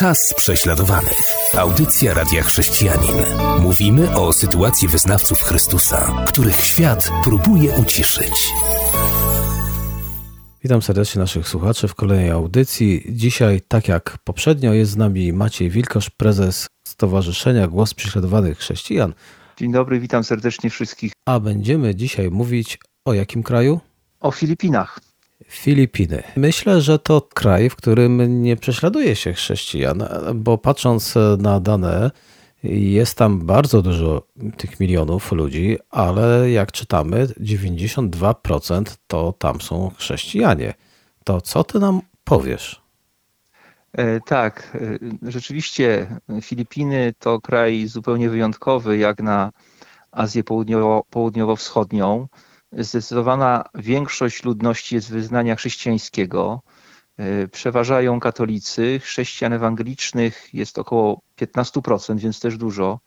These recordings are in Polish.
Czas prześladowanych. Audycja Radia Chrześcijanin. Mówimy o sytuacji wyznawców Chrystusa, których świat próbuje uciszyć. Witam serdecznie naszych słuchaczy w kolejnej audycji. Dzisiaj, tak jak poprzednio, jest z nami Maciej Wilkosz, prezes Stowarzyszenia Głos Prześladowanych Chrześcijan. Dzień dobry, witam serdecznie wszystkich. A będziemy dzisiaj mówić o jakim kraju? O Filipinach. Filipiny. Myślę, że to kraj, w którym nie prześladuje się chrześcijan, bo patrząc na dane, jest tam bardzo dużo tych milionów ludzi, ale jak czytamy, 92% to tam są chrześcijanie. To co ty nam powiesz? E, tak, e, rzeczywiście Filipiny to kraj zupełnie wyjątkowy, jak na Azję Południowo, Południowo-Wschodnią. Zdecydowana większość ludności jest wyznania chrześcijańskiego. E, przeważają katolicy, chrześcijan ewangelicznych jest około 15%, więc też dużo.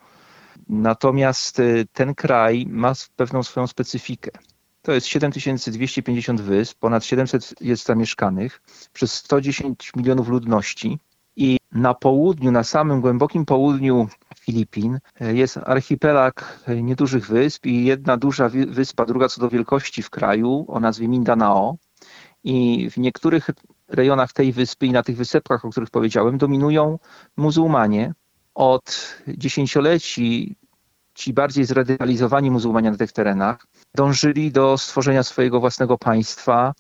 Natomiast e, ten kraj ma pewną swoją specyfikę. To jest 7250 wysp, ponad 700 jest zamieszkanych przez 110 milionów ludności. I na południu, na samym głębokim południu Filipin jest archipelag niedużych wysp i jedna duża wyspa, druga co do wielkości w kraju o nazwie Mindanao. I w niektórych rejonach tej wyspy i na tych wysepkach, o których powiedziałem, dominują muzułmanie. Od dziesięcioleci ci bardziej zradykalizowani muzułmanie na tych terenach dążyli do stworzenia swojego własnego państwa.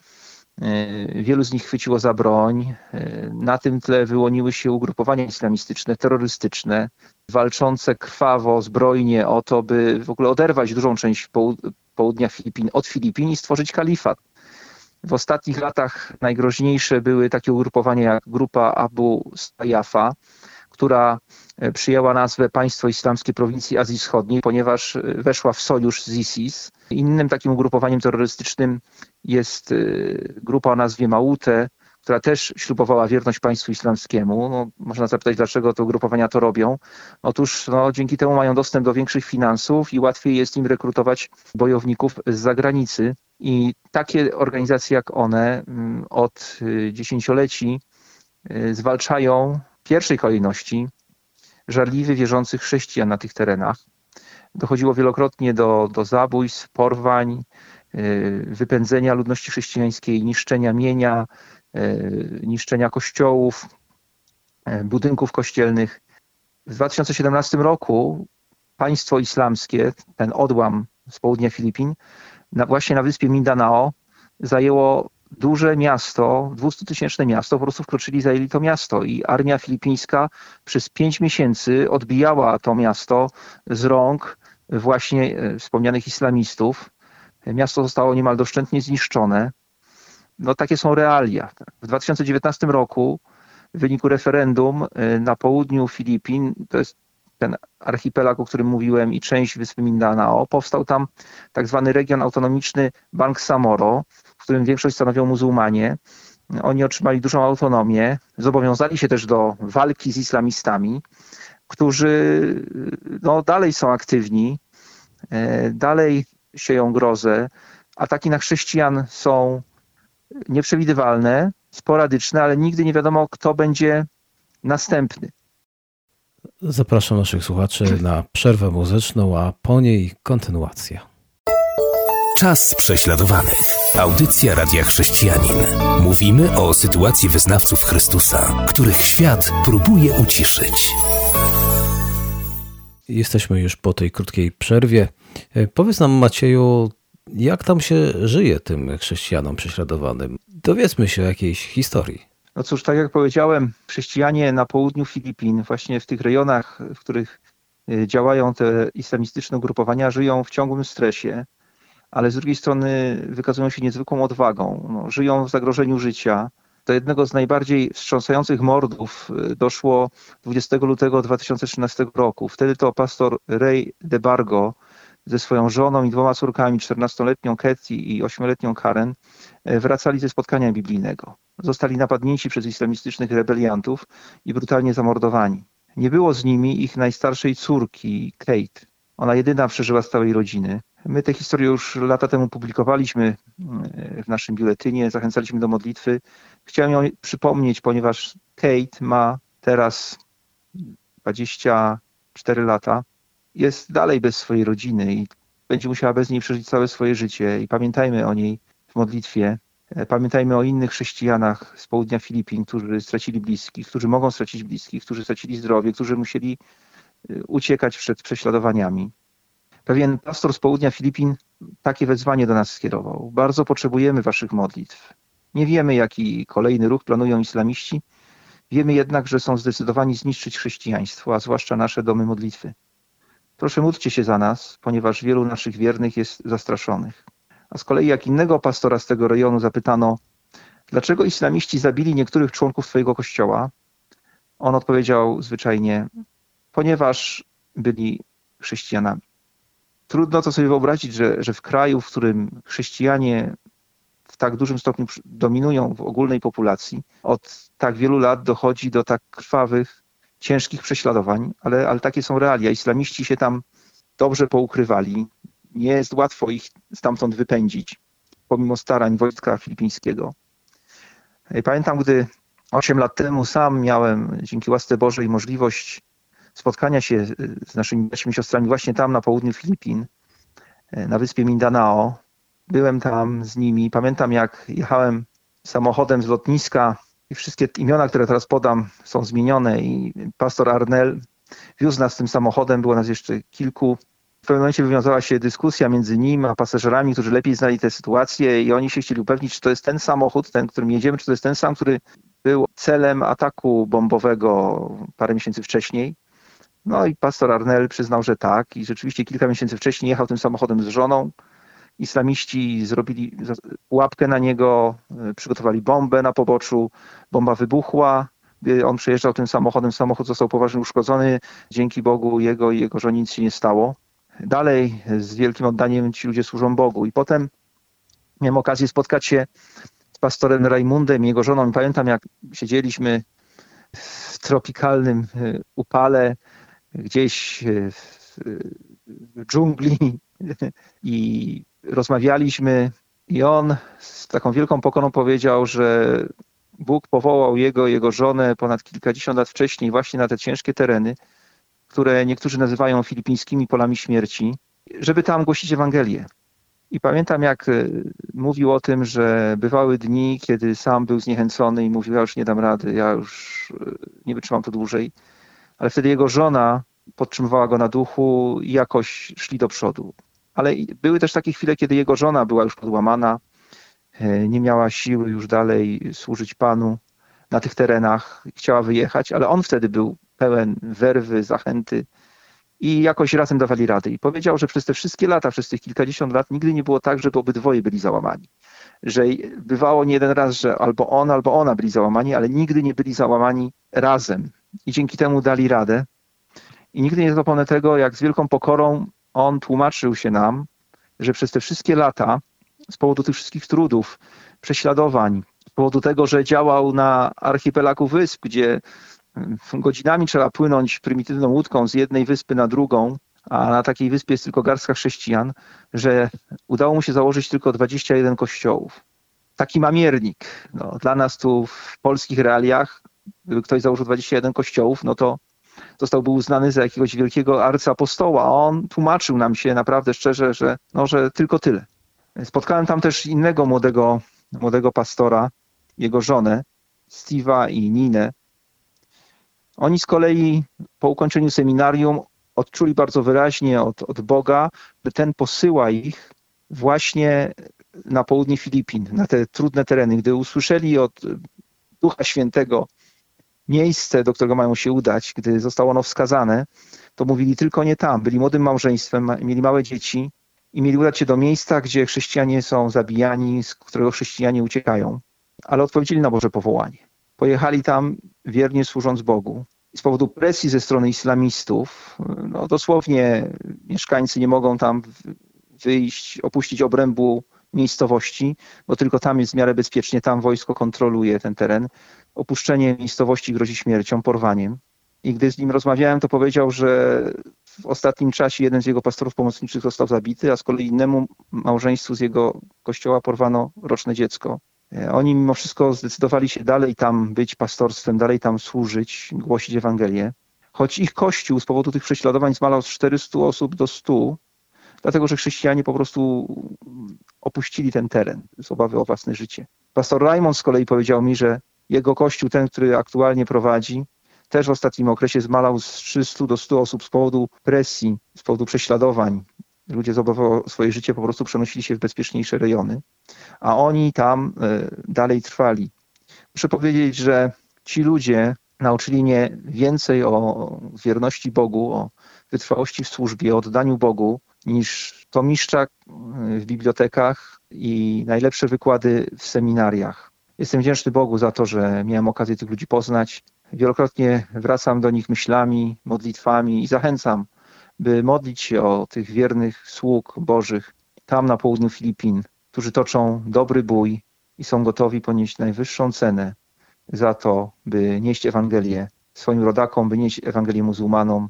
E, wielu z nich chwyciło za broń. E, na tym tle wyłoniły się ugrupowania islamistyczne, terrorystyczne, walczące krwawo, zbrojnie o to, by w ogóle oderwać dużą część południa Filipin od Filipin i stworzyć kalifat. W ostatnich latach najgroźniejsze były takie ugrupowania jak grupa Abu Sayyafa, która e, przyjęła nazwę Państwo Islamskie Prowincji Azji Wschodniej, ponieważ weszła w sojusz z ISIS. Innym takim ugrupowaniem terrorystycznym jest e, grupa o nazwie Maute, która też ślubowała wierność państwu islamskiemu. No, można zapytać, dlaczego te ugrupowania to robią. Otóż no, dzięki temu mają dostęp do większych finansów i łatwiej jest im rekrutować bojowników z zagranicy. I takie organizacje jak one mm, od y, dziesięcioleci y, zwalczają w pierwszej kolejności żarliwie wierzących chrześcijan na tych terenach. Dochodziło wielokrotnie do, do zabójstw, porwań, y, wypędzenia ludności chrześcijańskiej, niszczenia mienia, niszczenia kościołów, budynków kościelnych. W 2017 roku państwo islamskie, ten odłam z południa Filipin, na, właśnie na wyspie Mindanao zajęło duże miasto, 200-tysięczne miasto, po prostu wkroczyli, zajęli to miasto i armia filipińska przez pięć miesięcy odbijała to miasto z rąk właśnie e, wspomnianych islamistów. Miasto zostało niemal doszczętnie zniszczone. No takie są realia. W 2019 roku w wyniku referendum e, na południu Filipin, to jest ten archipelag, o którym mówiłem, i część wyspy Mindanao, powstał tam tak zwany region autonomiczny Bangsamoro, w którym większość stanowią muzułmanie. Oni otrzymali dużą autonomię, zobowiązali się też do walki z islamistami, którzy no, dalej są aktywni, e, dalej sieją grozę. Ataki na chrześcijan są nieprzewidywalne, sporadyczne, ale nigdy nie wiadomo, kto będzie następny. Zapraszam naszych słuchaczy na przerwę muzyczną, a po niej kontynuacja. Czas prześladowanych. Audycja Radia Chrześcijanin. Mówimy o sytuacji wyznawców Chrystusa, których świat próbuje uciszyć. Jesteśmy już po tej krótkiej przerwie. E, powiedz nam, Macieju, jak tam się żyje tym chrześcijanom prześladowanym? Dowiedzmy się jakiejś historii. No cóż, tak jak powiedziałem, chrześcijanie na południu Filipin, właśnie w tych rejonach, w których y, działają te islamistyczne ugrupowania, żyją w ciągłym stresie, ale z drugiej strony wykazują się niezwykłą odwagą. No, żyją w zagrożeniu życia. Do jednego z najbardziej wstrząsających mordów y, doszło 20 lutego 2013 roku. Wtedy to pastor Ray DeBargo ze swoją żoną i dwoma córkami, 14-letnią Katie i 8-letnią Karen, y, wracali ze spotkania biblijnego zostali napadnięci przez islamistycznych rebeliantów i brutalnie zamordowani. Nie było z nimi ich najstarszej córki, Kate. Ona jedyna przeżyła z całej rodziny. My tę historię już lata temu publikowaliśmy e, w naszym biuletynie, zachęcaliśmy do modlitwy. Chciałem ją przypomnieć, ponieważ Kate ma teraz 24 lata, jest dalej bez swojej rodziny i będzie musiała bez niej przeżyć całe swoje życie. I pamiętajmy o niej w modlitwie. E, pamiętajmy o innych chrześcijanach z południa Filipin, którzy stracili bliskich, którzy mogą stracić bliskich, którzy stracili zdrowie, którzy musieli e, uciekać przed prześladowaniami. Pewien pastor z południa Filipin takie wezwanie do nas skierował. Bardzo potrzebujemy waszych modlitw. Nie wiemy, jaki kolejny ruch planują islamiści. Wiemy jednak, że są zdecydowani zniszczyć chrześcijaństwo, a zwłaszcza nasze domy modlitwy. Proszę módlcie się za nas, ponieważ wielu naszych wiernych jest zastraszonych. A z kolei jak innego pastora z tego rejonu zapytano, dlaczego islamiści zabili niektórych członków Twojego kościoła? On odpowiedział zwyczajnie, ponieważ byli chrześcijanami. Trudno to sobie wyobrazić, że, że w kraju, w którym chrześcijanie w tak dużym stopniu dominują w ogólnej populacji, od tak wielu lat dochodzi do tak krwawych, ciężkich prześladowań, ale, ale takie są realia. Islamiści się tam dobrze poukrywali. Nie jest łatwo ich stamtąd wypędzić, pomimo starań wojska filipińskiego. Pamiętam, gdy 8 lat temu sam miałem, dzięki łasce Bożej, możliwość spotkania się z naszymi braćmi siostrami właśnie tam na południu Filipin, na wyspie Mindanao. Byłem tam z nimi. Pamiętam, jak jechałem samochodem z lotniska i wszystkie imiona, które teraz podam, są zmienione i pastor Arnel wiózł nas tym samochodem, było nas jeszcze kilku. W pewnym momencie wywiązała się dyskusja między nim a pasażerami, którzy lepiej znali tę sytuację i oni się chcieli upewnić, czy to jest ten samochód, ten, którym jedziemy, czy to jest ten sam, który był celem ataku bombowego parę miesięcy wcześniej. No i pastor Arnel przyznał, że tak i rzeczywiście kilka miesięcy wcześniej jechał tym samochodem z żoną. Islamiści zrobili łapkę na niego, e, przygotowali bombę na poboczu, bomba wybuchła, on przejeżdżał tym samochodem, samochód został poważnie uszkodzony, dzięki Bogu jego i jego żonie nic się nie stało. Dalej z wielkim oddaniem ci ludzie służą Bogu i potem miałem okazję spotkać się z pastorem Raimundem i jego żoną. Pamiętam jak siedzieliśmy w tropikalnym e, upale, gdzieś e, w dżungli i rozmawialiśmy i on z taką wielką pokorą powiedział, że Bóg powołał jego jego żonę ponad kilkadziesiąt lat wcześniej właśnie na te ciężkie tereny, które niektórzy nazywają filipińskimi polami śmierci, żeby tam głosić Ewangelię. I pamiętam, jak e, mówił o tym, że bywały dni, kiedy sam był zniechęcony i mówił, ja już nie dam rady, ja już e, nie wytrzymam to dłużej. Ale wtedy jego żona podtrzymywała go na duchu i jakoś szli do przodu. Ale były też takie chwile, kiedy jego żona była już podłamana, e, nie miała siły już dalej służyć Panu na tych terenach, chciała wyjechać, ale on wtedy był pełen werwy, zachęty i jakoś razem dawali rady. I powiedział, że przez te wszystkie lata, przez tych kilkadziesiąt lat nigdy nie było tak, żeby obydwoje byli załamani. Że bywało nie jeden raz, że albo on, albo ona byli załamani, ale nigdy nie byli załamani razem. I dzięki temu dali radę. I nigdy nie zapomnę tego, jak z wielką pokorą on tłumaczył się nam, że przez te wszystkie lata, z powodu tych wszystkich trudów, prześladowań, z powodu tego, że działał na archipelagu wysp, gdzie mm, godzinami trzeba płynąć prymitywną łódką z jednej wyspy na drugą, a na takiej wyspie jest tylko garstka chrześcijan, że udało mu się założyć tylko 21 kościołów. Taki mamiernik. No, dla nas tu w polskich realiach, gdyby ktoś założył 21 kościołów, no to zostałby uznany za jakiegoś wielkiego arcyapostoła. On tłumaczył nam się naprawdę szczerze, że, no, że tylko tyle. Spotkałem tam też innego młodego, młodego pastora, jego żonę, Steve'a i Ninę. Oni z kolei po ukończeniu seminarium odczuli bardzo wyraźnie od, od Boga, że ten posyła ich właśnie na południe Filipin, na te trudne tereny. Gdy usłyszeli od Ducha Świętego, miejsce, do którego mają się udać, gdy zostało ono wskazane, to mówili tylko nie tam. Byli młodym małżeństwem, mieli małe dzieci i mieli udać się do miejsca, gdzie chrześcijanie są zabijani, z którego chrześcijanie uciekają. Ale odpowiedzieli na Boże powołanie. Pojechali tam wiernie służąc Bogu. Z powodu presji ze strony islamistów, no dosłownie mieszkańcy nie mogą tam wyjść, opuścić obrębu miejscowości, bo tylko tam jest w miarę bezpiecznie, tam wojsko kontroluje ten teren. Opuszczenie miejscowości grozi śmiercią, porwaniem. I gdy z nim rozmawiałem, to powiedział, że w ostatnim czasie jeden z jego pastorów pomocniczych został zabity, a z kolei innemu małżeństwu z jego kościoła porwano roczne dziecko. E, oni mimo wszystko zdecydowali się dalej tam być pastorstwem, dalej tam służyć, głosić Ewangelię. Choć ich kościół z powodu tych prześladowań zmalał z 400 osób do 100, dlatego że chrześcijanie po prostu opuścili ten teren z obawy o własne życie. Pastor Raymond z kolei powiedział mi, że jego kościół, ten, który aktualnie prowadzi, też w ostatnim okresie zmalał z 300 do 100 osób z powodu presji, z powodu prześladowań. Ludzie z obawy o swoje życie po prostu przenosili się w bezpieczniejsze rejony, a oni tam e, dalej trwali. Muszę powiedzieć, że ci ludzie nauczyli mnie więcej o wierności Bogu, o wytrwałości w służbie, o oddaniu Bogu, niż tomiszczak w bibliotekach i najlepsze wykłady w seminariach. Jestem wdzięczny Bogu za to, że miałem okazję tych ludzi poznać. Wielokrotnie wracam do nich myślami, modlitwami i zachęcam, by modlić się o tych wiernych sług Bożych tam na południu Filipin, którzy toczą dobry bój i są gotowi ponieść najwyższą cenę za to, by nieść Ewangelię swoim rodakom, by nieść Ewangelię muzułmanom,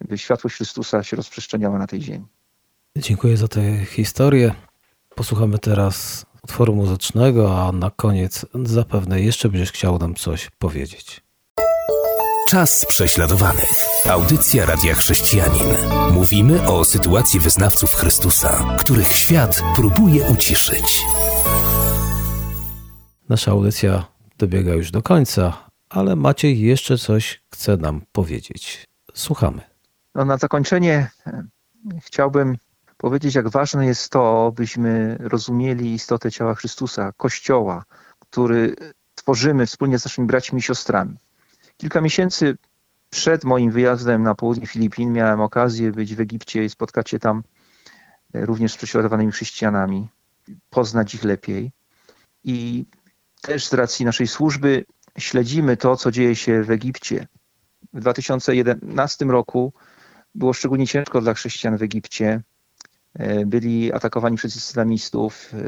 by światłość Chrystusa się rozprzestrzeniała na tej ziemi. Dziękuję za tę historię. Posłuchamy teraz utworu muzycznego, a na koniec zapewne jeszcze będziesz chciał nam coś powiedzieć. Czas prześladowanych. Audycja Radia Chrześcijanin. Mówimy o sytuacji wyznawców Chrystusa, których świat próbuje uciszyć. Nasza audycja dobiega już do końca, ale Maciej jeszcze coś chce nam powiedzieć. Słuchamy. No, na zakończenie e, chciałbym powiedzieć, jak ważne jest to, byśmy rozumieli istotę ciała Chrystusa, Kościoła, który tworzymy wspólnie z naszymi braćmi i siostrami. Kilka miesięcy przed moim wyjazdem na południe Filipin miałem okazję być w Egipcie i spotkać się tam e, również z prześladowanymi chrześcijanami, poznać ich lepiej. I też z racji naszej służby śledzimy to, co dzieje się w Egipcie. W 2011 roku było szczególnie ciężko dla chrześcijan w Egipcie. E, byli atakowani przez islamistów e,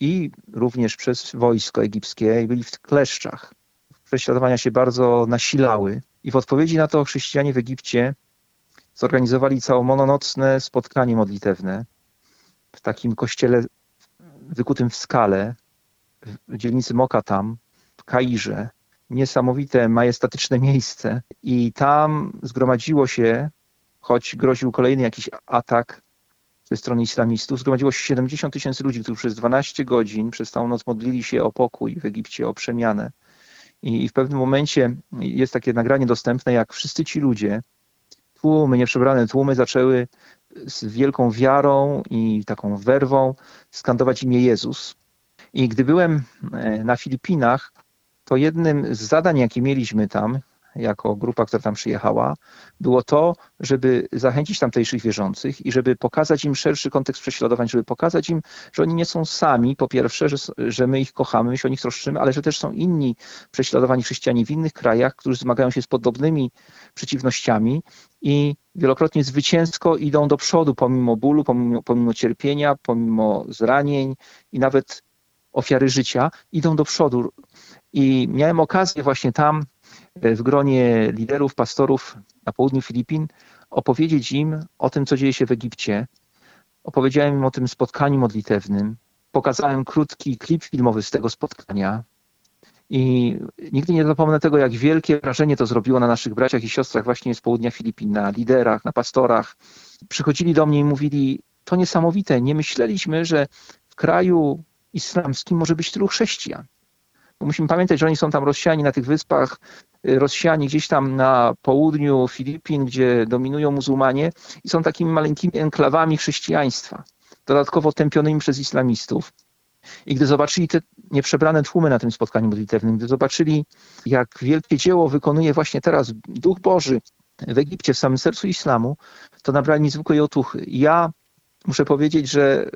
i również przez wojsko egipskie i byli w kleszczach. Prześladowania się bardzo nasilały i w odpowiedzi na to chrześcijanie w Egipcie zorganizowali całomononocne spotkanie modlitewne w takim kościele wykutym w skale w dzielnicy Mokatam w Kairze. Niesamowite, majestatyczne miejsce i tam zgromadziło się, choć groził kolejny jakiś atak ze strony islamistów, zgromadziło się 70 tysięcy ludzi, którzy przez 12 godzin przez całą noc modlili się o pokój w Egipcie, o przemianę. I w pewnym momencie jest takie nagranie dostępne, jak wszyscy ci ludzie, tłumy, nieprzebrane tłumy, zaczęły z wielką wiarą i taką werwą skandować imię Jezus. I gdy byłem e, na Filipinach, to jednym z zadań, jakie mieliśmy tam, jako grupa, która tam przyjechała, było to, żeby zachęcić tamtejszych wierzących i żeby pokazać im szerszy kontekst prześladowań, żeby pokazać im, że oni nie są sami, po pierwsze, że, że my ich kochamy, my się o nich troszczymy, ale że też są inni prześladowani chrześcijanie w innych krajach, którzy zmagają się z podobnymi przeciwnościami i wielokrotnie zwycięsko idą do przodu pomimo bólu, pomimo, pomimo cierpienia, pomimo zranień i nawet ofiary życia, idą do przodu. I miałem okazję właśnie tam w gronie liderów, pastorów na południu Filipin, opowiedzieć im o tym, co dzieje się w Egipcie. Opowiedziałem im o tym spotkaniu modlitewnym. Pokazałem krótki klip filmowy z tego spotkania. I nigdy nie zapomnę tego, jak wielkie wrażenie to zrobiło na naszych braciach i siostrach właśnie z południa Filipin, na liderach, na pastorach. Przychodzili do mnie i mówili, to niesamowite, nie myśleliśmy, że w kraju islamskim może być tylu chrześcijan. Bo musimy pamiętać, że oni są tam rozsiani na tych wyspach, rozsiani gdzieś tam na południu Filipin, gdzie dominują muzułmanie i są takimi maleńkimi enklawami chrześcijaństwa, dodatkowo tępionymi przez islamistów. I gdy zobaczyli te nieprzebrane tłumy na tym spotkaniu modlitewnym, gdy zobaczyli, jak wielkie dzieło wykonuje właśnie teraz Duch Boży w Egipcie, w samym sercu islamu, to nabrali niezwykłej otuchy. Ja muszę powiedzieć, że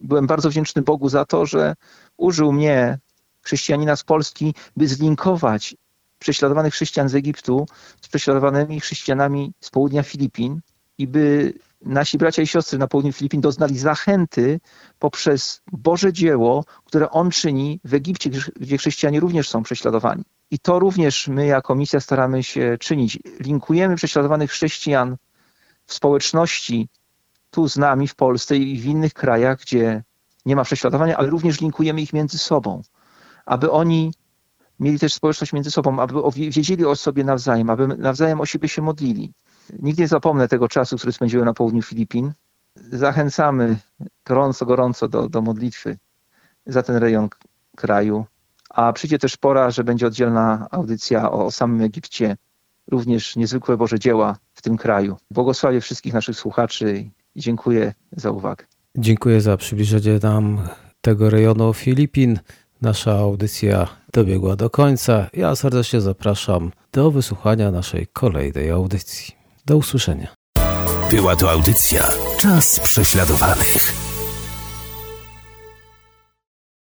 byłem bardzo wdzięczny Bogu za to, że użył mnie chrześcijanina z Polski, by zlinkować prześladowanych chrześcijan z Egiptu z prześladowanymi chrześcijanami z południa Filipin i by nasi bracia i siostry na południu Filipin doznali zachęty poprzez Boże dzieło, które On czyni w Egipcie, gdzie chrześcijanie również są prześladowani. I to również my jako misja staramy się czynić. Linkujemy prześladowanych chrześcijan w społeczności tu z nami w Polsce i w innych krajach, gdzie nie ma prześladowania, ale również linkujemy ich między sobą aby oni mieli też społeczność między sobą, aby wiedzieli o sobie nawzajem, aby nawzajem o siebie się modlili. Nigdy nie zapomnę tego czasu, który spędziłem na południu Filipin. Zachęcamy gorąco, gorąco do, do modlitwy za ten rejon kraju. A przyjdzie też pora, że będzie oddzielna audycja o, o samym Egipcie, również niezwykłe Boże dzieła w tym kraju. Błogosławię wszystkich naszych słuchaczy i dziękuję za uwagę. Dziękuję za przybliżenie nam tego rejonu Filipin. Nasza audycja dobiegła do końca. Ja serdecznie zapraszam do wysłuchania naszej kolejnej audycji. Do usłyszenia. Była to audycja Czas prześladowanych.